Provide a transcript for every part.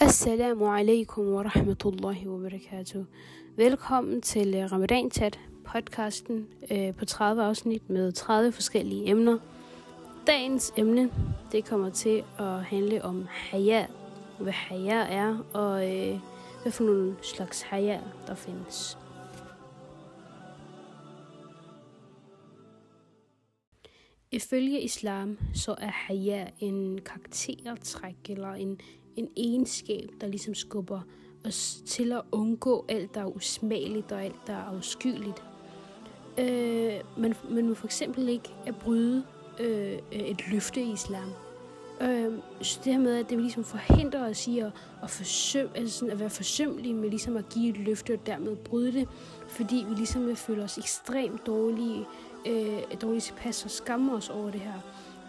Assalamu alaikum wa rahmatullahi wa barakatuh. Velkommen til øh, Ramadan Chat, podcasten øh, på 30 afsnit med 30 forskellige emner. Dagens emne, det kommer til at handle om haya, hvad haya er, og øh, hvad for nogle slags haya, der findes. Ifølge islam, så er haya en karaktertræk eller en, en egenskab, der ligesom skubber os til at undgå alt, der er usmageligt og alt, der er afskyeligt. Øh, man, man må for eksempel ikke at bryde øh, et løfte i islam. Øh, så det her med, at det vil ligesom forhindre os i at, at, forsøm, altså sådan at være forsømmelige med ligesom at give et løfte og dermed bryde det, fordi vi ligesom vil føle os ekstremt dårlige, øh, dårligt tilpas og skamme os over det her.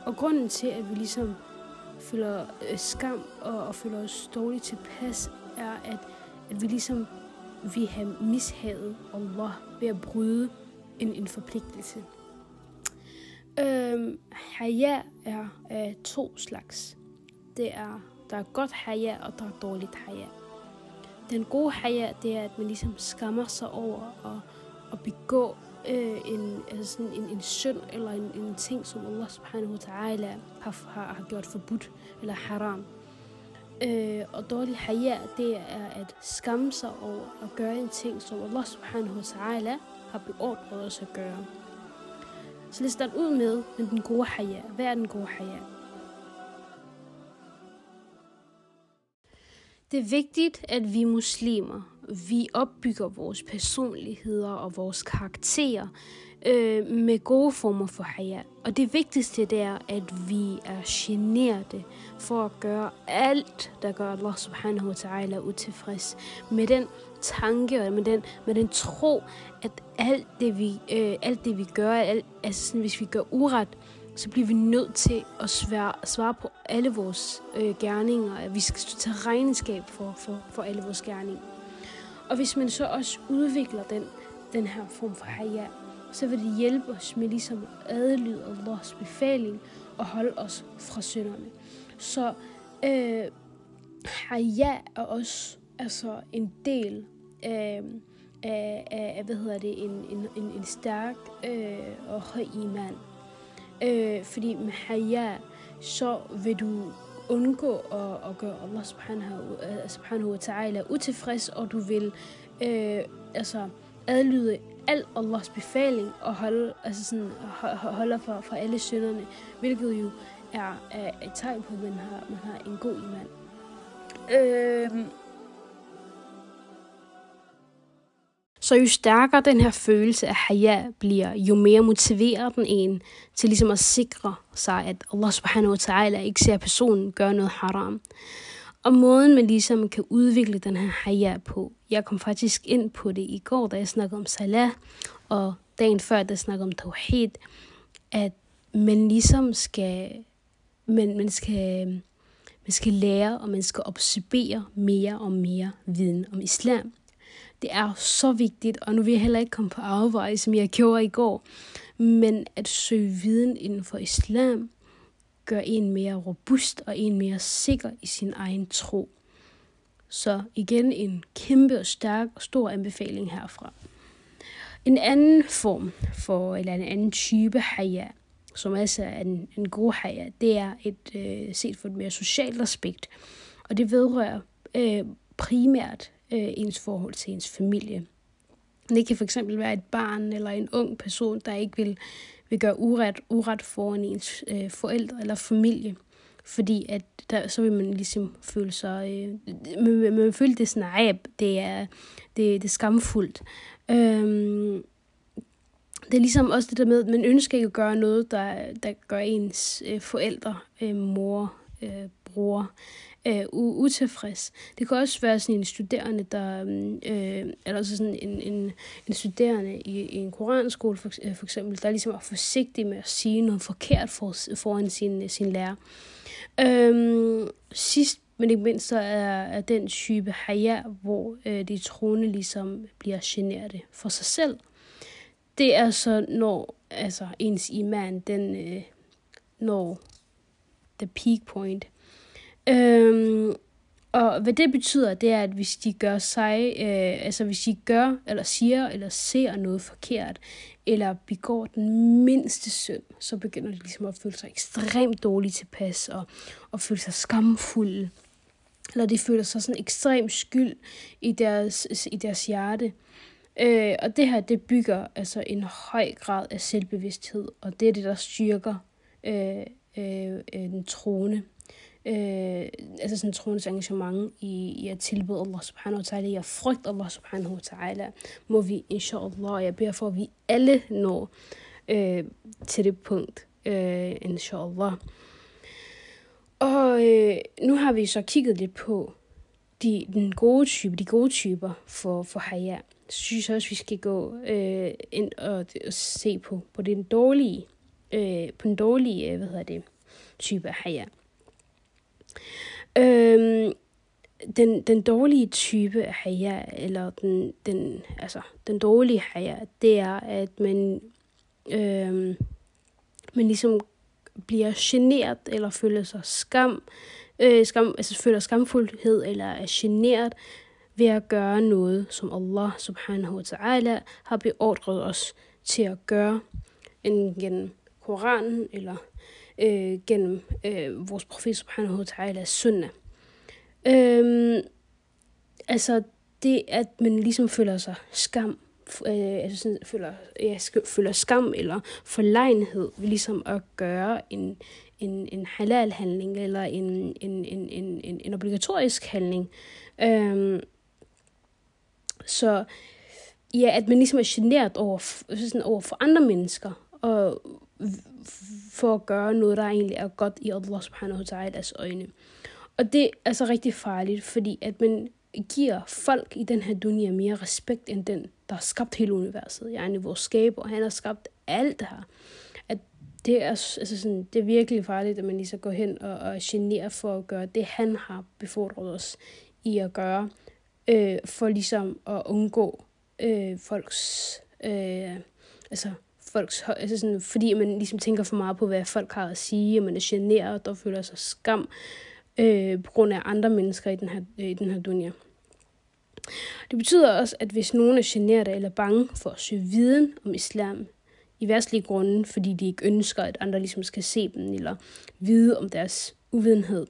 Og grunden til, at vi ligesom føler øh, skam og, og føler os dårligt tilpas, er, at, at vi ligesom vi har mishavet Allah ved at bryde en, en forpligtelse. Øhm, haya er af to slags. Det er, der er godt haya, og der er dårligt haya. Den gode haya, det er, at man ligesom skammer sig over at, at begå øh, en, altså sådan en, en synd eller en, en ting, som Allah subhanahu wa ta'ala har, har, har gjort forbudt eller haram. Øh, og dårlig haya, det er at skamme sig over at gøre en ting, som Allah subhanahu wa ta'ala har beordret os at gøre. Så lad os starte ud med, med den gode haya. Hvad er den gode haya? Det er vigtigt, at vi muslimer, vi opbygger vores personligheder og vores karakterer øh, med gode former for haya. Og det vigtigste det er, at vi er generede for at gøre alt, der gør Allah subhanahu wa ta'ala utilfreds. Med den tanke og med den, med den tro, at alt det vi, øh, alt det, vi gør, alt, altså sådan, hvis vi gør uret, så bliver vi nødt til at svare, svare på alle vores øh, gerninger. Vi skal tage regnskab for, for, for alle vores gerninger. Og hvis man så også udvikler den, den her form for haya, så vil det hjælpe os med ligesom at adlyde Allahs befaling og holde os fra synderne. Så øh, haya er også altså en del øh, af, af hvad hedder det, en, en, en, en stærk øh, og høj iman. Øh, fordi med haya, så vil du undgå at, at gøre Allah subhanahu, øh, subhanahu wa ta'ala utilfreds, og du vil øh, altså adlyde al Allahs befaling og holde, altså sådan, holde for, for alle synderne, hvilket jo er, er et tegn på, at man har, man har en god iman. Øh, Så jo stærkere den her følelse af haya bliver, jo mere motiverer den en til ligesom at sikre sig, at Allah subhanahu wa ta'ala ikke ser personen gøre noget haram. Og måden man ligesom kan udvikle den her haya på, jeg kom faktisk ind på det i går, da jeg snakkede om salah, og dagen før, da jeg snakkede om tawhid, at man ligesom skal, man, man skal, man skal lære, og man skal observere mere og mere viden om islam. Det er så vigtigt, og nu vil jeg heller ikke komme på afveje, som jeg gjorde i går, men at søge viden inden for islam gør en mere robust og en mere sikker i sin egen tro. Så igen en kæmpe og stærk og stor anbefaling herfra. En anden form for, eller en anden type haya, som altså er en, en god haya, det er et øh, set for et mere socialt aspekt. Og det vedrører øh, primært øh, ens forhold til ens familie. Det kan fx være et barn eller en ung person, der ikke vil, vil gøre uret, uret foran ens øh, forældre eller familie. Fordi at der, så vil man ligesom føle sig... Øh, man, man føler føle, det sådan, nej, det er, det, det er skamfuldt. Øhm, det er ligesom også det der med, at man ønsker ikke at gøre noget, der, der gør ens øh, forældre, øh, mor, øh, bror, øh, utilfreds. Det kan også være sådan en studerende, der, mm, øh, eller sådan en, en, en studerende i, i en koranskole for, øh, for eksempel, der ligesom er forsigtig med at sige noget forkert for, foran sin, sin lærer. Øh, sidst men ikke mindst så er, er den type haya, hvor øh, de troende ligesom bliver generet for sig selv. Det er så, når altså, ens iman, den øh, når the peak point. Øhm, Og hvad det betyder, det er, at hvis de gør sig, øh, altså hvis de gør, eller siger, eller ser noget forkert, eller begår den mindste synd, så begynder de ligesom at føle sig ekstremt dårligt tilpas, og, og føle sig skamfulde. Eller de føler sig sådan ekstrem skyld i deres, i deres hjerte. Øh, og det her, det bygger altså en høj grad af selvbevidsthed, og det er det, der styrker øh, øh den troende øh, altså sådan troens engagement i, i at tilbede Allah subhanahu wa ta'ala, i at frygte Allah subhanahu wa ta'ala, må vi inshallah, jeg beder for, at vi alle når øh, til det punkt, øh, inshallah. Og øh, nu har vi så kigget lidt på de, den gode type, de gode typer for, for haya. Så synes jeg også, vi skal gå øh, ind og, og se på, på den dårlige, øh, på den dårlige, øh, hvad hedder det, type af haya. Øhm, den, den dårlige type af haya, eller den, den, altså, den dårlige haya, det er, at man, øhm, man ligesom bliver generet, eller føler sig skam, øh, skam altså føler skamfuldhed, eller er generet ved at gøre noget, som Allah subhanahu wa ta'ala har beordret os til at gøre, enten gennem Koranen, eller øh, gennem øh, vores profet subhanahu wa ta'ala sunnah. Øhm, altså det, at man ligesom føler sig skam, øh, altså sådan, føler, ja, føler skam eller forlegenhed ved ligesom at gøre en, en, en halal-handling eller en, en, en, en, en, en obligatorisk handling. Øhm, så ja, at man ligesom er generet over, sådan over for andre mennesker, og for at gøre noget, der egentlig er godt i Allah subhanahu wa ta'ala's øjne. Og det er altså rigtig farligt, fordi at man giver folk i den her dunia mere respekt end den, der har skabt hele universet. Jeg er vores skaber, han har skabt alt det her. At det er, altså sådan, det er virkelig farligt, at man lige så går hen og, og generer for at gøre det, han har befordret os i at gøre, øh, for ligesom at undgå øh, folks øh, altså folks, altså sådan, fordi man ligesom tænker for meget på, hvad folk har at sige, og man er generet og føler sig skam øh, på grund af andre mennesker i den her, øh, i den her dunia. Det betyder også, at hvis nogen er generet eller bange for at søge viden om islam, i værtslige grunde, fordi de ikke ønsker, at andre ligesom skal se dem eller vide om deres uvidenhed.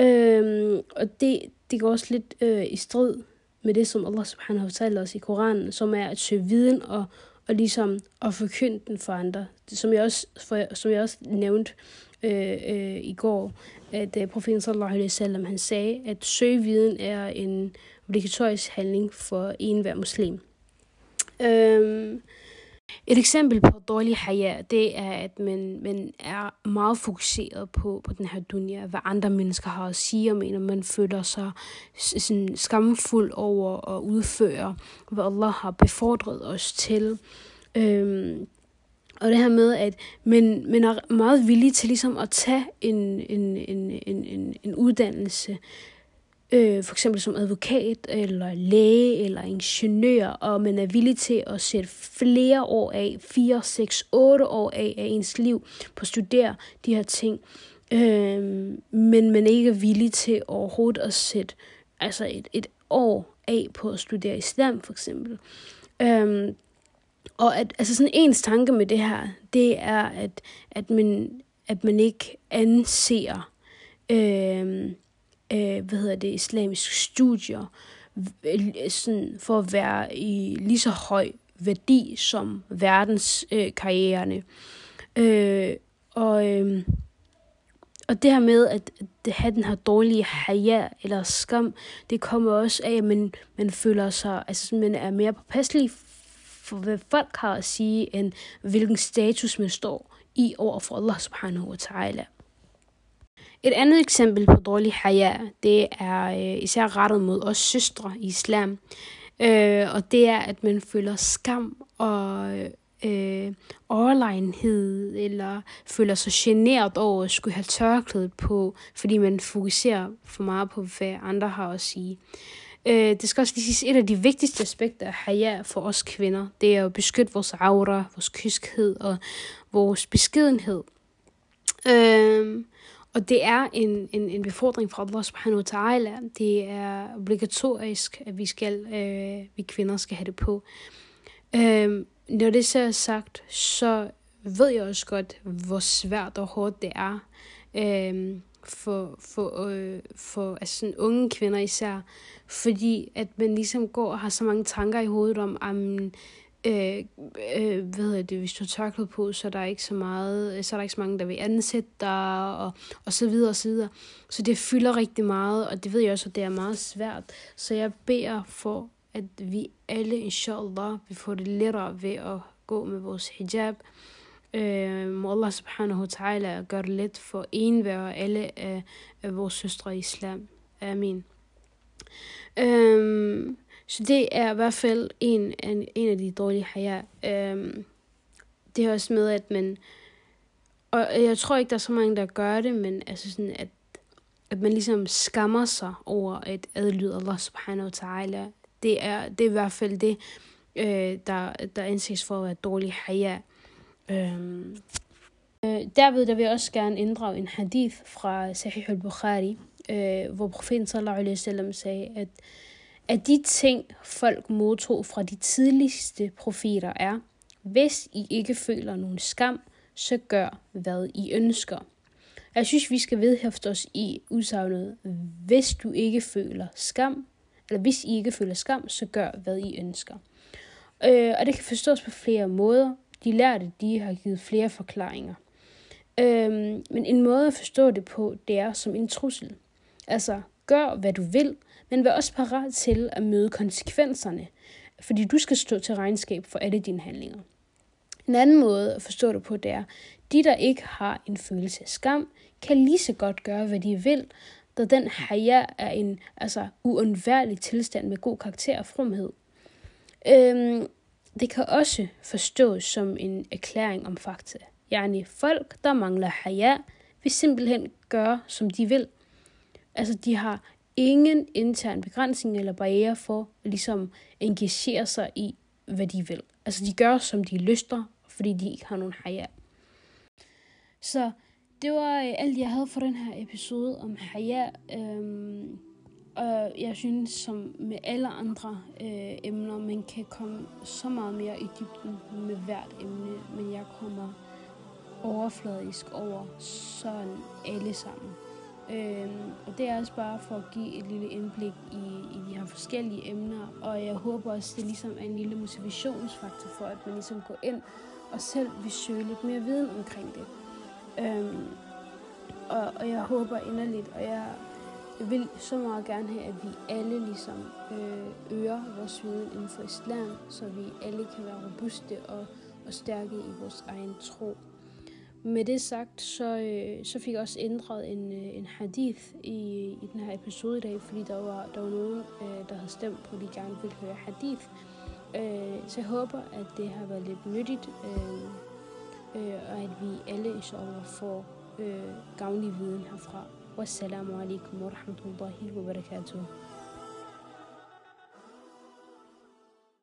Øhm, og det, det går også lidt øh, i strid med det, som Allah subhanahu wa ta'ala også i Koranen, som er at søge viden og og ligesom at forkynde den for andre. Det, som, jeg også, for, som jeg også nævnte øh, øh, i går, at øh, profeten sallallahu alaihi wasallam, han sagde, at søge viden er en obligatorisk handling for enhver muslim. Øh, et eksempel på dårlig haya, det er, at man, man er meget fokuseret på, på den her dunia, hvad andre mennesker har at sige om mener. og man føler sig sådan skamfuld over at udføre, hvad Allah har befordret os til. Øhm, og det her med, at man, man er meget villig til ligesom at tage en, en, en, en, en, en uddannelse, øh, for eksempel som advokat, eller læge, eller ingeniør, og man er villig til at sætte flere år af, 4, 6, 8 år af af ens liv på at studere de her ting, øh, men man ikke er villig til overhovedet at sætte altså et, et år af på at studere islam, for eksempel. Øh, og at, altså sådan ens tanke med det her, det er, at, at, man, at man ikke anser øh, øh, hvad hedder det, islamiske studier øh, sådan, for at være i lige så høj værdi som verdens øh, karriererne. Øh, og, øh, og det her med at, at have den her dårlige haya eller skam, det kommer også af, at man, man føler sig, altså man er mere påpasselig for, hvad folk har at sige, end hvilken status man står i over for Allah subhanahu wa ta'ala. Et andet eksempel på dårlig haya, det er øh, især rettet mod os søstre i islam. Øh, og det er, at man føler skam og øh, overlegenhed, eller føler sig generet over at skulle have tørklædet på, fordi man fokuserer for meget på, hvad andre har at sige. Øh, det skal også lige siges, et af de vigtigste aspekter af haya for os kvinder, det er at beskytte vores aura, vores kyskhed og vores beskedenhed. Øh, og det er en, en, en befordring fra Allah subhanahu wa ta'ala. Det er obligatorisk, at vi skal, øh, vi kvinder skal have det på. Øh, når det så er sagt, så ved jeg også godt, hvor svært og hårdt det er øh, for, for, øh, for altså sådan unge kvinder især, fordi at man ligesom går og har så mange tanker i hovedet om, at øh, øh, hvad hedder det, hvis du har på, så er der ikke så meget, øh, så er der ikke så mange, der vil ansætte dig, og, og så videre og så videre. Så det fylder rigtig meget, og det ved jeg også, at det er meget svært. Så jeg beder for, at vi alle, inshallah, vi får det lettere ved at gå med vores hijab. Øh, må Allah subhanahu wa ta'ala gøre det let for enhver og alle af, af vores søstre i islam. Amen. Øh, så det er i hvert fald en, en, en af de dårlige haya. Øhm, det er også med, at man... Og jeg tror ikke, der er så mange, der gør det, men altså sådan, at, at man ligesom skammer sig over at adlyde Allah subhanahu wa ta'ala. Det er, det er i hvert fald det, øh, der, der anses for at være dårlig haya. Øhm, øh, derved der vil jeg også gerne inddrage en hadith fra Sahih al-Bukhari, øh, hvor profeten sallallahu alaihi wasallam sagde, at at de ting, folk modtog fra de tidligste profeter er, hvis I ikke føler nogen skam, så gør, hvad I ønsker. Jeg synes, vi skal vedhæfte os i udsagnet, hvis du ikke føler skam, eller hvis I ikke føler skam, så gør, hvad I ønsker. Øh, og det kan forstås på flere måder. De lærte, de har givet flere forklaringer. Øh, men en måde at forstå det på, det er som en trussel. Altså, gør hvad du vil, men vær også parat til at møde konsekvenserne, fordi du skal stå til regnskab for alle dine handlinger. En anden måde at forstå det på, det er, de der ikke har en følelse af skam, kan lige så godt gøre, hvad de vil, da den haya er en altså, uundværlig tilstand med god karakter og fromhed. Øhm, det kan også forstås som en erklæring om fakta. Yani folk, der mangler haya, vil simpelthen gøre, som de vil. Altså, de har ingen intern begrænsning eller barriere for at ligesom engagere sig i, hvad de vil. Altså de gør, som de lyster, fordi de ikke har nogen haya. Så det var øh, alt, jeg havde for den her episode om haya. Øhm, og jeg synes, som med alle andre øh, emner, man kan komme så meget mere i dybden med hvert emne, men jeg kommer overfladisk over sådan alle sammen. Øh, og det er også bare for at give et lille indblik i, i de her forskellige emner, og jeg håber også, det ligesom er en lille motivationsfaktor for, at man ligesom går ind og selv vil søge lidt mere viden omkring det. Øhm, og, og jeg håber inderligt, og jeg vil så meget gerne have, at vi alle ligesom øh, øger vores viden inden for islam, så vi alle kan være robuste og, og stærke i vores egen tro. Med det sagt, så, øh, så fik jeg også ændret en, øh, en hadith i, i den her episode i dag, fordi der var, der var nogen, øh, der havde stemt på, at de gerne ville høre hadith. Øh, så jeg håber, at det har været lidt nyttigt, øh, øh, og at vi alle inshallah får øh, gavnlig viden herfra. Wassalamu alaikum wa rahmatullahi wa barakatuh.